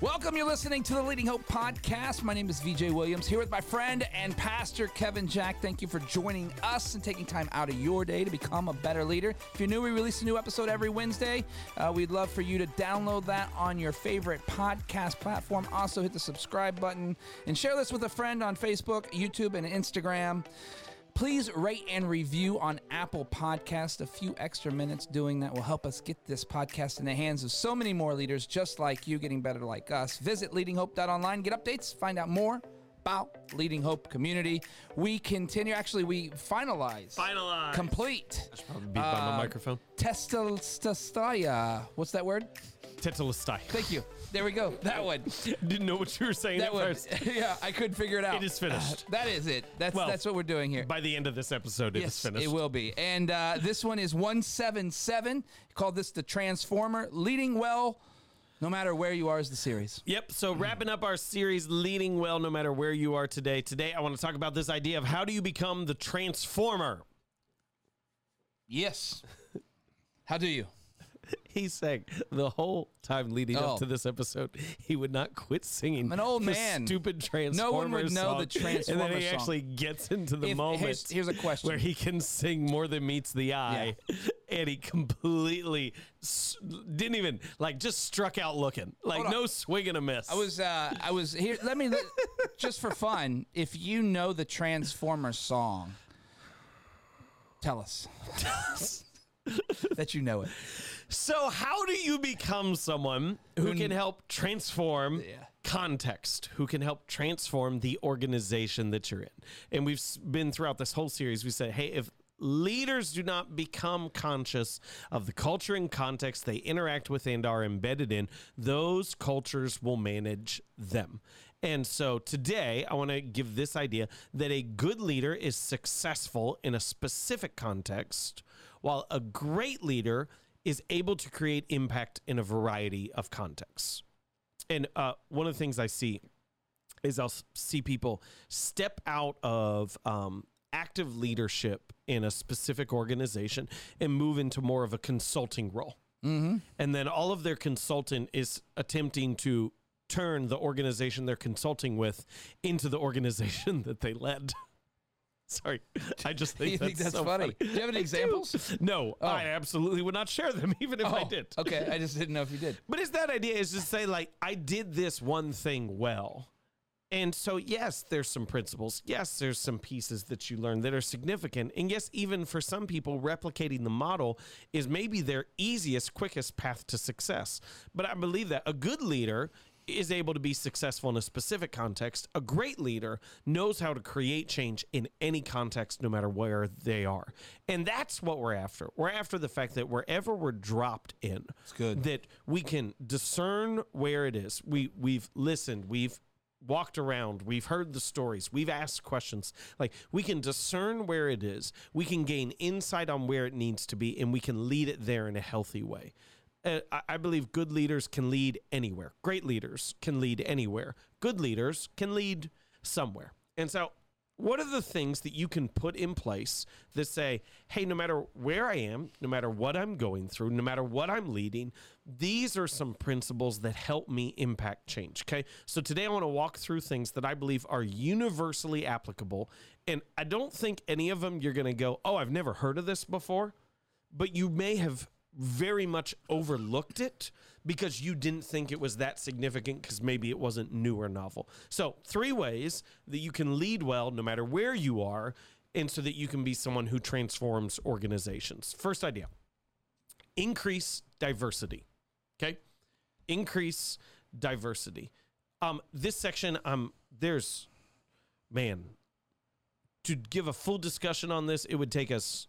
Welcome. You're listening to the Leading Hope podcast. My name is VJ Williams here with my friend and pastor Kevin Jack. Thank you for joining us and taking time out of your day to become a better leader. If you're new, we release a new episode every Wednesday. Uh, we'd love for you to download that on your favorite podcast platform. Also, hit the subscribe button and share this with a friend on Facebook, YouTube, and Instagram. Please rate and review on Apple Podcast. A few extra minutes doing that will help us get this podcast in the hands of so many more leaders just like you, getting better like us. Visit leadinghope.online, get updates, find out more about Leading Hope Community. We continue. Actually, we finalize. Finalize. Complete. Probably beat by my Uh, microphone. Testelostaya. What's that word? Tetelestai. Thank you. There we go. That one. Didn't know what you were saying That at one. first. yeah, I couldn't figure it out. It is finished. that is it. That's Well, that's what we're doing here. By the end of this episode, it is Yes, finished. it will be. And uh, this one is 177. Called this the Transformer. Leading well, no matter where you are, is the series. Yep. So mm. wrapping up our series, leading well, no matter where you are today. Today, I want to talk about this idea of how do you become the transformer. Yes. How do you? He sang the whole time leading Oh. up to this episode. He would not quit singing. I'm an old the man. Stupid Transformer. No one would know the song. And Transformer then he song. actually gets into the If- moment. here's- here's a question. where he can sing more than meets the eye, and he completely s- didn't even like just struck out looking like Hold on. no swing and a miss. I was uh I was here let me just for fun, if you know the Transformer song, tell us. that you know it. So, how do you become someone who can help transform Yeah. context, who can help transform the organization that you're in? And we've been throughout this whole series, we said, hey, if leaders do not become conscious of the culture and context they interact with and are embedded in, those cultures will manage them. And so today, I want to give this idea that a good leader is successful in a specific context, while a great leader is able to create impact in a variety of contexts. And uh, one of the things I see is I'll see people step out of um, active leadership in a specific organization and move into more of a consulting role. Mm-hmm. And then all of their consultant is attempting to turn the organization they're consulting with into the organization that they led. Sorry, I just think that's, think that's so funny? Do you have any I do. examples? No, I absolutely would not share them, even if I Oh, did. Okay, I just didn't know if you did. But it's that idea is to say, like, I did this one thing well. And so, yes, there's some principles. Yes, there's some pieces that you learn that are significant. And yes, even for some people, replicating the model is maybe their easiest, quickest path to success. But I believe that a good leader is able to be successful in a specific context. A great leader knows how to create change in any context, no matter where they are. And that's what we're after. We're after the fact that wherever we're dropped in, good. that we can discern where it is. We we've listened, we've walked around, we've heard the stories, we've asked questions. Like we can discern where it is. We can gain insight on where it needs to be and we can lead it there in a healthy way. Uh, I I believe good leaders can lead anywhere. Great leaders can lead anywhere. Good leaders can lead somewhere. And so what are the things that you can put in place that say, hey, no matter where I am, no matter what I'm going through, no matter what I'm leading, these are some principles that help me impact change. Okay. So today I want to walk through things that I believe are universally applicable. And I don't think any of them you're going to go, oh, I've never heard of this before, but you may have very much overlooked it because you didn't think it was that significant because maybe it wasn't new or novel. So, three ways that you can lead well no matter where you are, and so that you can be someone who transforms organizations. First idea increase diversity. Okay? Increase diversity. Um, this section, um, there's, man, to give a full discussion on this, it would take us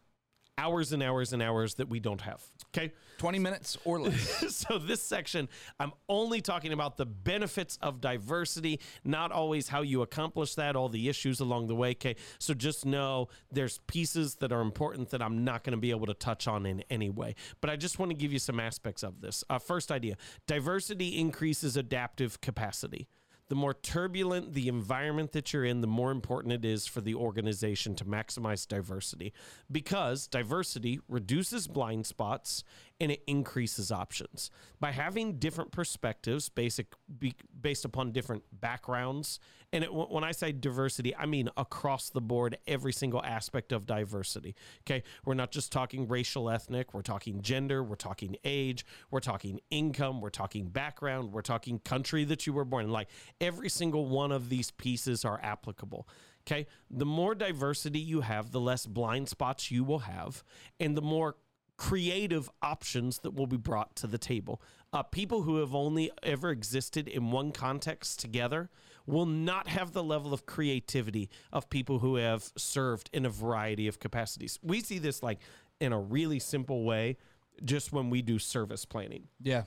hours and hours and hours that we don't have. Okay. 20 minutes or less. so this section, I'm only talking about the benefits of diversity, not always how you accomplish that, all the issues along the way. Okay. So just know there's pieces that are important that I'm not going to be able to touch on in any way. But I just want to give you some aspects of this. Uh, first idea diversity increases adaptive capacity. The more turbulent the environment that you're in, the more important it is for the organization to maximize diversity. Because diversity reduces blind spots and it increases options. By having different perspectives basic be, based upon different backgrounds, and it, when I say diversity, I mean across the board, every single aspect of diversity. Okay. We're not just talking racial, ethnic, we're talking gender, we're talking age, we're talking income, we're talking background, we're talking country that you were born in. Like every single one of these pieces are applicable. Okay. The more diversity you have, the less blind spots you will have, and the more creative options that will be brought to the table. Uh, people who have only ever existed in one context together will not have the level of creativity of people who have served in a variety of capacities. We see this like in a really simple way just when we do service planning. Yeah.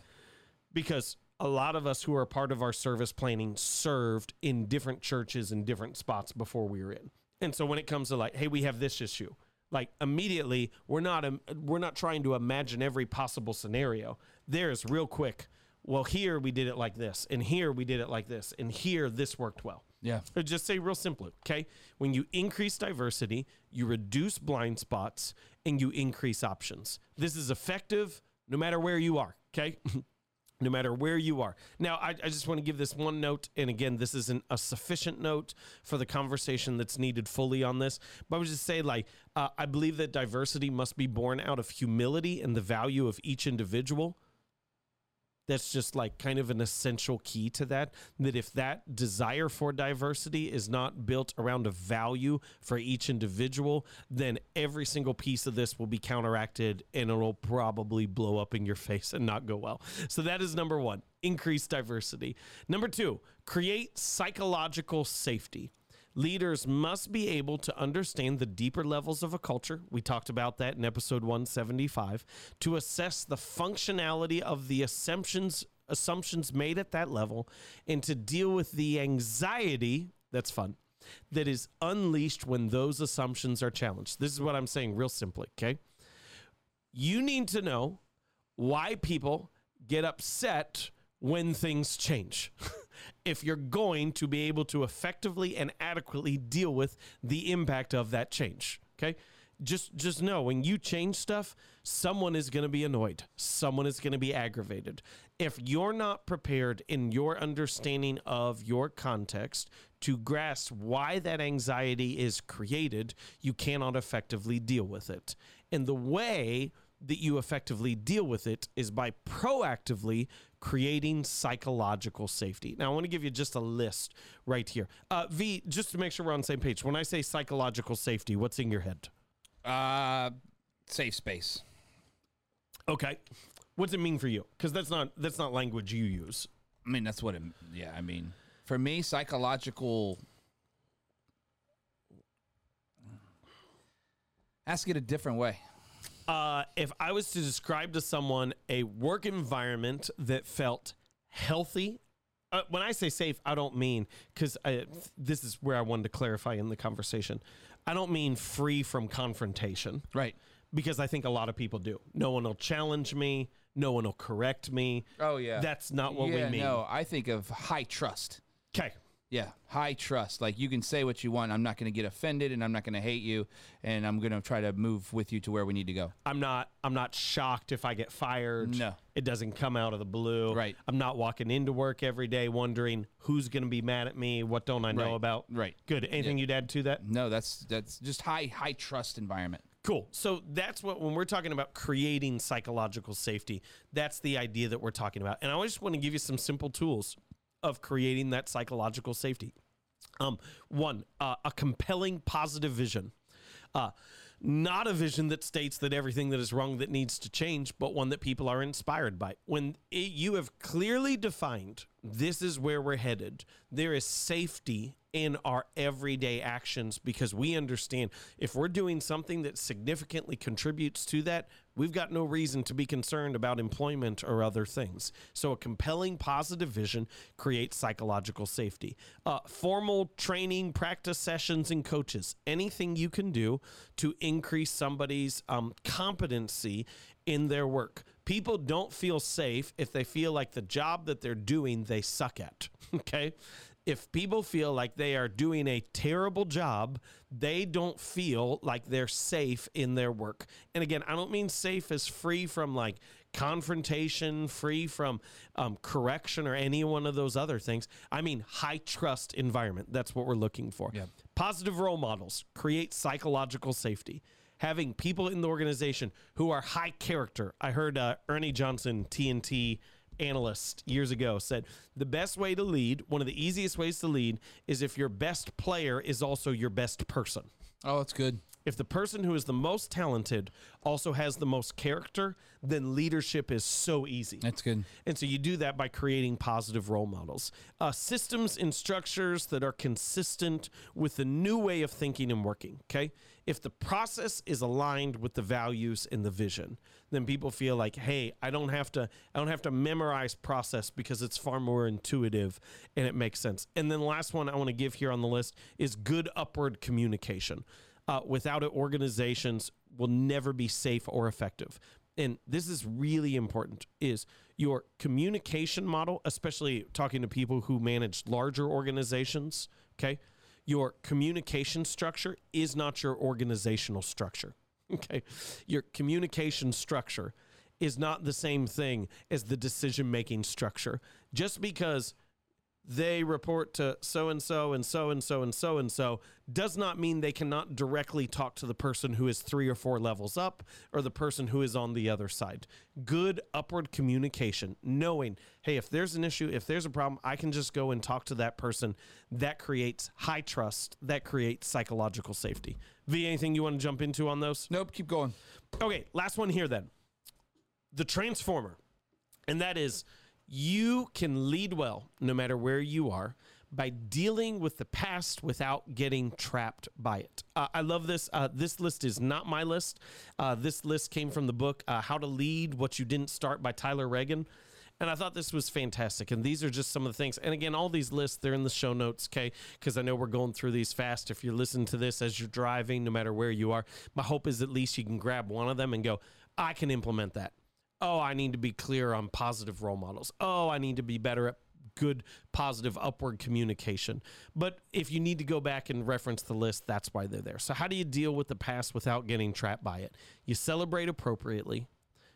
Because a lot of us who are part of our service planning served in different churches and different spots before we were in. And so when it comes to like, hey, we have this issue, like immediately we're not um, we're not trying to imagine every possible scenario. There's real quick. Well, here we did it like this, and here we did it like this, and here this worked well. Yeah. Or just say real simply, okay? When you increase diversity, you reduce blind spots and you increase options. This is effective no matter where you are, okay? no matter where you are. Now, I, I, just want to give this one note. And again, this isn't a sufficient note for the conversation that's needed fully on this. But I would just say, like, uh, I believe that diversity must be born out of humility and the value of each individual that's just like kind of an essential key to that that if that desire for diversity is not built around a value for each individual then every single piece of this will be counteracted and it'll probably blow up in your face and not go well. So that is number 1 increase diversity. Number 2 create psychological safety Leaders must be able to understand the deeper levels of a culture. We talked about that in episode 175 to assess the functionality of the assumptions assumptions made at that level and to deal with the anxiety that's fun that is unleashed when those assumptions are challenged. This is what I'm saying real simply, okay? You need to know why people get upset when things change. if you're going to be able to effectively and adequately deal with the impact of that change. Okay? Just just know when you change stuff, someone is going to be annoyed. Someone is going to be aggravated. If you're not prepared in your understanding of your context to grasp why that anxiety is created, you cannot effectively deal with it. And the way that you effectively deal with it is by proactively creating psychological safety. Now, I want to give you just a list right here. Uh, v, just to make sure we're on the same page, when I say psychological safety, what's in your head? Uh, safe space. Okay. What's it mean for you? Because that's not that's not language you use. I mean, that's what it. Yeah, I mean, for me, psychological. Ask it a different way. Uh, if I was to describe to someone a work environment that felt healthy, uh, when I say safe, I don't mean because this is where I wanted to clarify in the conversation. I don't mean free from confrontation, right? Because I think a lot of people do. No one will challenge me. No one will correct me. Oh yeah, that's not what yeah, we mean. No, I think of high trust. Okay, yeah, high trust. Like you can say what you want. I'm not going to get offended, and I'm not going to hate you, and I'm going to try to move with you to where we need to go. I'm not. I'm not shocked if I get fired. No, it doesn't come out of the blue. Right. I'm not walking into work every day wondering who's going to be mad at me. What don't I know right. about? Right. Good. Anything yeah. you'd add to that? No, that's that's just high high trust environment. Cool. So that's what when we're talking about creating psychological safety, that's the idea that we're talking about. And I just want to give you some simple tools of creating that psychological safety. Um, one, uh, a compelling positive vision. Uh, not a vision that states that everything that is wrong that needs to change, but one that people are inspired by. When it, you have clearly defined this is where we're headed, there is safety in our everyday actions because we understand if we're doing something that significantly contributes to that, we've got no reason to be concerned about employment or other things. So, a compelling positive vision creates psychological safety. Uh, formal training, practice sessions, and coaches anything you can do to increase somebody's um, competency in their work. People don't feel safe if they feel like the job that they're doing they suck at. Okay If people feel like they are doing a terrible job, they don't feel like they're safe in their work. And again, I don't mean safe as free from like confrontation, free from um, correction or any one of those other things. I mean high trust environment. That's what we're looking for. Yeah. Positive role models create psychological safety. Having people in the organization who are high character. I heard uh, Ernie Johnson, TNT analyst years ago said the best way to lead, one of the easiest ways to lead, is if your best player is also your best person. Oh, that's good. If the person who is the most talented also has the most character, then leadership is so easy. That's good. And so you do that by creating positive role models, uh, systems and structures that are consistent with the new way of thinking and working. Okay. If the process is aligned with the values and the vision, then people feel like, hey, I don't have to, I don't have to memorize process because it's far more intuitive and it makes sense. And then the last one I want to give here on the list is good upward communication. Uh, without it, organizations will never be safe or effective and this is really important is your communication model especially talking to people who manage larger organizations okay your communication structure is not your organizational structure okay? Your communication structure is not the same thing as the decision making structure. Just because they report to so and so and so and so and so and so does not mean they cannot directly talk to the person who is three or four levels up or the person who is on the other side. Good upward communication, knowing, hey, if there's an issue, if there's a problem, I can just go and talk to that person. That creates high trust, that creates psychological safety. V, anything you want to jump into on those? Nope, keep going. Okay, last one here then. The transformer. And that is you can lead well no matter where you are by dealing with the past without getting trapped by it. Uh, I love this. Uh, this list is not my list. Uh, this list came from the book uh, How to Lead What You Didn't Start by Tyler Reagin. And I thought this was fantastic. And these are just some of the things. And again, all these lists, they're in the show notes, okay? Because I know we're going through these fast. If you're listening to this as you're driving, no matter where you are, my hope is at least you can grab one of them and go, I can implement that oh, I need to be clear on positive role models. Oh, I need to be better at good, positive, upward communication. But if you need to go back and reference the list, that's why they're there. So, how do you deal with the past without getting trapped by it? You celebrate appropriately,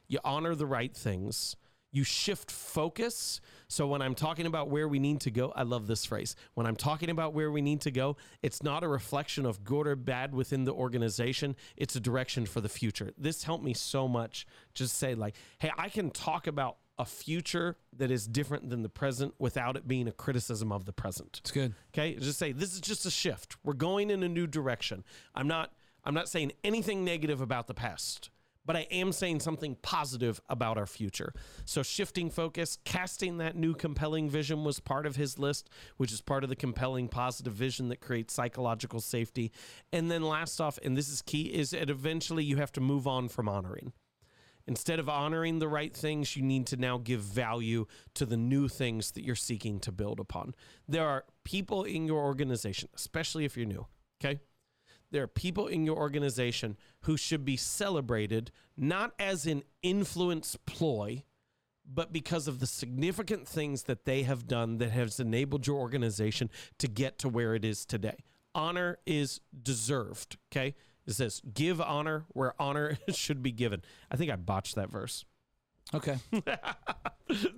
you honor the right things, you shift focus. So when I'm talking about where we need to go, I love this phrase. When I'm talking about where we need to go, it's not a reflection of good or bad within the organization, it's a direction for the future. This helped me so much just say like, "Hey, I can talk about a future that is different than the present without it being a criticism of the present." It's good. Okay? Just say this is just a shift. We're going in a new direction. I'm not I'm not saying anything negative about the past but I am saying something positive about our future. So, shifting focus, casting that new compelling vision was part of his list, which is part of the compelling positive vision that creates psychological safety. And then, last off, and this is key, is that eventually you have to move on from honoring. Instead of honoring the right things, you need to now give value to the new things that you're seeking to build upon. There are people in your organization, especially if you're new, okay? There are people in your organization who should be celebrated not as an influence ploy, but because of the significant things that they have done that has enabled your organization to get to where it is today. Honor is deserved. Okay. It says, give honor where honor should be given. I think I botched that verse. Okay.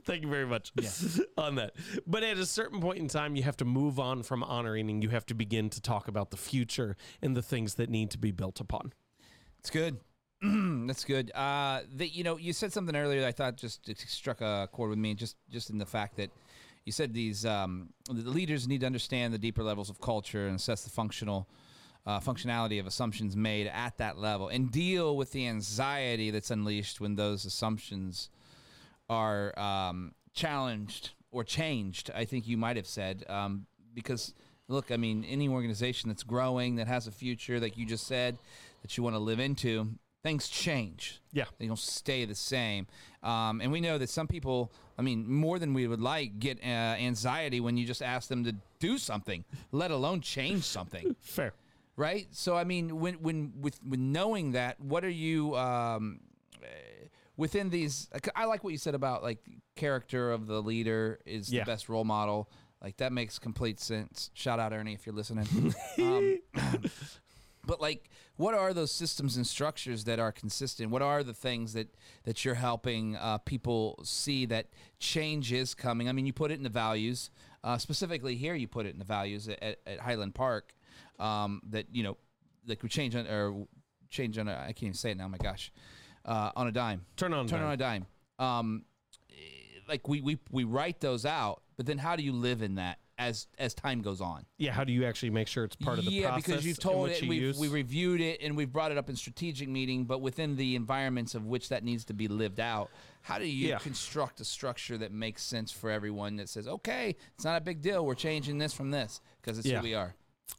Thank you very much yeah. on that. But at a certain point in time, you have to move on from honoring and you have to begin to talk about the future and the things that need to be built upon. It's good. That's good. Uh, that you know, you said something earlier that I thought just struck a chord with me. Just just in the fact that you said these um, the leaders need to understand the deeper levels of culture and assess the functional uh, functionality of assumptions made at that level and deal with the anxiety that's unleashed when those assumptions are um, challenged or changed. I think you might have said um, because look, I mean, any organization that's growing that has a future, like you just said, that you want to live into, things change. Yeah, they don't stay the same. Um, and we know that some people, I mean, more than we would like, get uh, anxiety when you just ask them to do something, let alone change something. Fair right? So I mean, when when with with knowing that, what are you um, within these? I like what you said about like character of the leader is Yeah. the best role model. Like that makes complete sense. Shout out Ernie if you're listening. um, but like, what are those systems and structures that are consistent? What are the things that that you're helping uh, people see that change is coming? I mean, you put it in the values. Uh, specifically here, you put it in the values at, at Highland Park. Um, that you know, like we change on or change on. A, I can't even say it now. My gosh, uh, on a dime. Turn on. Turn dime. on a dime. Um, like we we we write those out, but then how do you live in that as as time goes on? Yeah. How do you actually make sure it's part of the yeah, process? because you've told it, we've, we reviewed it, and we've brought it up in strategic meeting. But within the environments of which that needs to be lived out, how do you Yeah. construct a structure that makes sense for everyone? That says, okay, it's not a big deal. We're changing this from this because it's Yeah. who we are.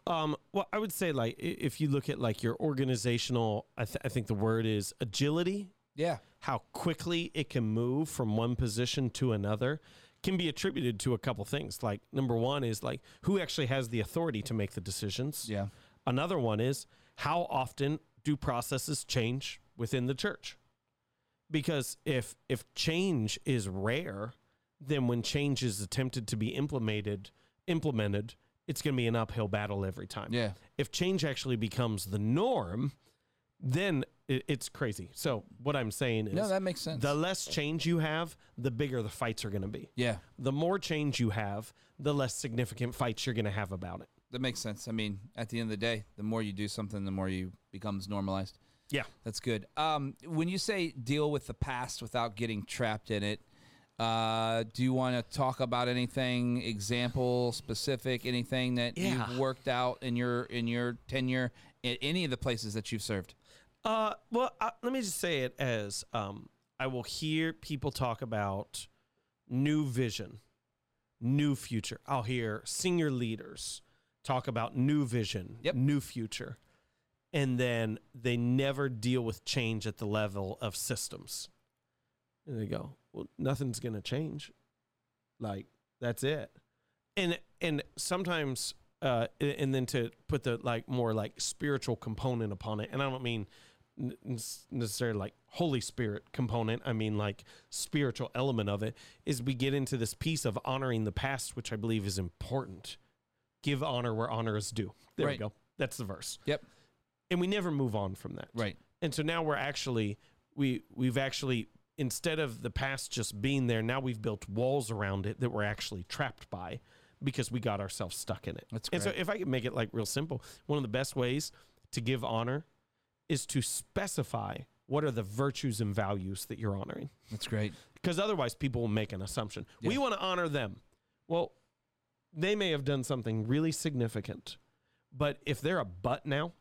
Um, well, I would say like if you look at like your organizational, I, th- I think the word is agility. Yeah, How quickly it can move from one position to another can be attributed to a couple things. Like number one is like who actually has the authority to make the decisions. yeah, Another one is how often do processes change within the church? Because if if change is rare, then when change is attempted to be implemented, implemented, it's going to be an uphill battle every time. yeah. If change actually becomes the norm, then it, it's crazy. So what I'm saying is No, that makes sense. the less change you have, the bigger the fights are going to be. yeah, The more change you have, the less significant fights you're going to have about it. that makes sense. I mean, at the end of the day, the more you do something, the more you becomes normalized. Yeah. That's good. Um, when you say deal with the past without getting trapped in it, uh, do you want to talk about anything example specific, anything that Yeah. you've worked out in your in your tenure at any of the places that you've served? Uh, well, let me just say it as um, I will hear people talk about new vision, new future. I'll hear senior leaders talk about new vision, Yep. new future, and then they never deal with change at the level of systems. And they go, "Well, nothing's going to change. Like that's it." And and sometimes uh, and then to put the like more like spiritual component upon it, and I don't mean necessarily like Holy Spirit component. I mean like spiritual element of it is we get into this piece of honoring the past, which I believe is important. Give honor where honor is due. There we go. That's the verse. Yep. And we never move on from that. Right. And so now we're actually we we've actually instead of the past just being there, now we've built walls around it that we're actually trapped by because we got ourselves stuck in it. That's great. and so if I could make it like real simple, one of the best ways to give honor is to specify what are the virtues and values that you're honoring. That's great. Because otherwise people will make an assumption. We want to honor them. Well, they may have done something really significant. But if they're a butt now,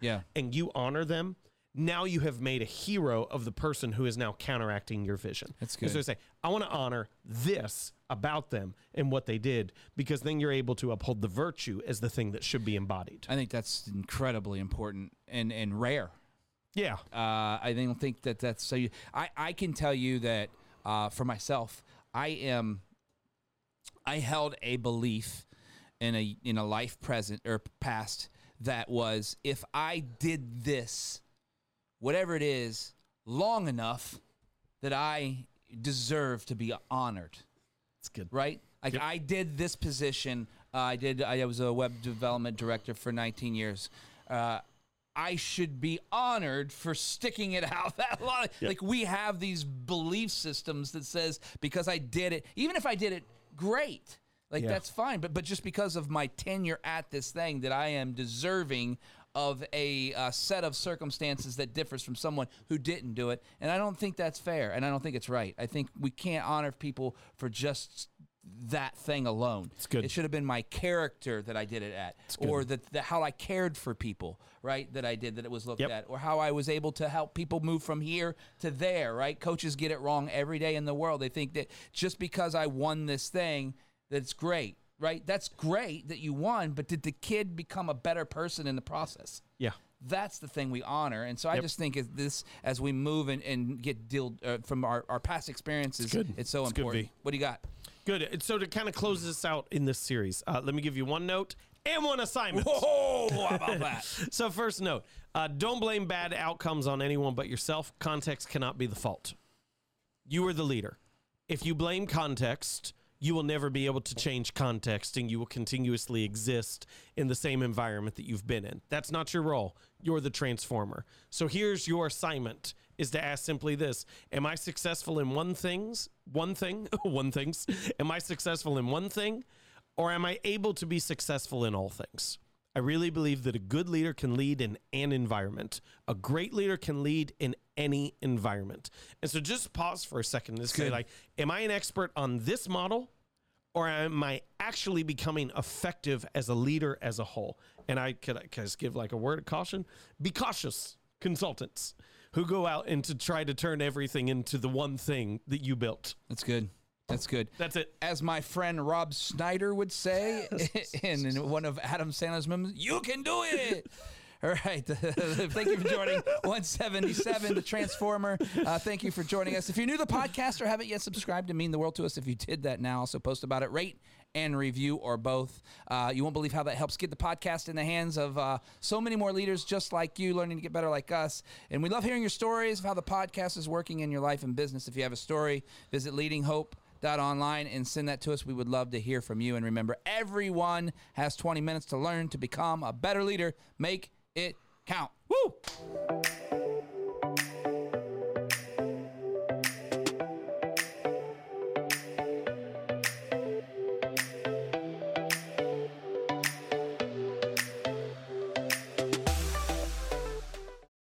Yeah. and you honor them, now you have made a hero of the person who is now counteracting your vision. That's good. so good. say, I want to honor this about them and what they did, because then you're able to uphold the virtue as the thing that should be embodied. I think that's incredibly important and and rare. Yeah. Uh, I don't think that that's so. You, I I can tell you that uh, for myself, I am. I held a belief in a in a life present or past that was if I did this, whatever it is, long enough, that I deserve to be honored It's good. right? Like Yep. I did this position. Uh, I did. I was a web development director for 19 years. Uh, I should be honored for sticking it out that long. Like we have these belief systems that says because I did it, even if I did it great, like Yeah. that's fine. But but just because of my tenure at this thing, that I am deserving of a uh, set of circumstances that differs from someone who didn't do it, and I don't think that's fair, and I don't think it's right. I think we can't honor people for just that thing alone. It's good. It should have been my character that I did it at, or that the, how I cared for people, right? That I did that it was looked Yep. at, or how I was able to help people move from here to there, right? Coaches get it wrong every day in the world. They think that just because I won this thing, that's great, right? That's great that you won, but did the kid become a better person in the process? Yeah. That's the thing we honor, and so I Yep. just think as this as we move and, and get deal uh, from our, our past experiences, it's, good. so It's important. What do you got? Good. So to kind of close this out in this series, uh, let me give you one note and one assignment. Whoa, how about that? So first note, uh, don't blame bad outcomes on anyone but yourself. Context cannot be the fault. You are the leader. If you blame context, you will never be able to change context and you will continuously exist in the same environment that you've been in. That's not your role. You're the transformer. So here's your assignment is to ask simply this, am I successful in one things, one thing, one things? Am I successful in one thing or am I able to be successful in all things? I really believe that a good leader can lead in an environment. A great leader can lead in any environment. And so just pause for a second and say, like, am I an expert on this model? Or am I actually becoming effective as a leader as a whole? And I could, I could just give like a word of caution. Be cautious, consultants who go out and to try to turn everything into the one thing that you built. That's good. That's good. That's it. As my friend Rob Schneider would say in, in one of Adam Sandler's memes, you can do it. All right. thank you for joining 177, The Transformer. Uh, thank you for joining us. If you're new to the podcast or haven't yet subscribed, it mean the world to us if you did that now. So post about it, rate and review, or both. Uh, you won't believe how that helps get the podcast in the hands of uh, so many more leaders just like you, learning to get better like us. And we love hearing your stories of how the podcast is working in your life and business. If you have a story, visit Leading Hope dot online and send that to us. We would love to hear from you. And remember, everyone has 20 minutes to learn to become a better leader. Make it count. Woo!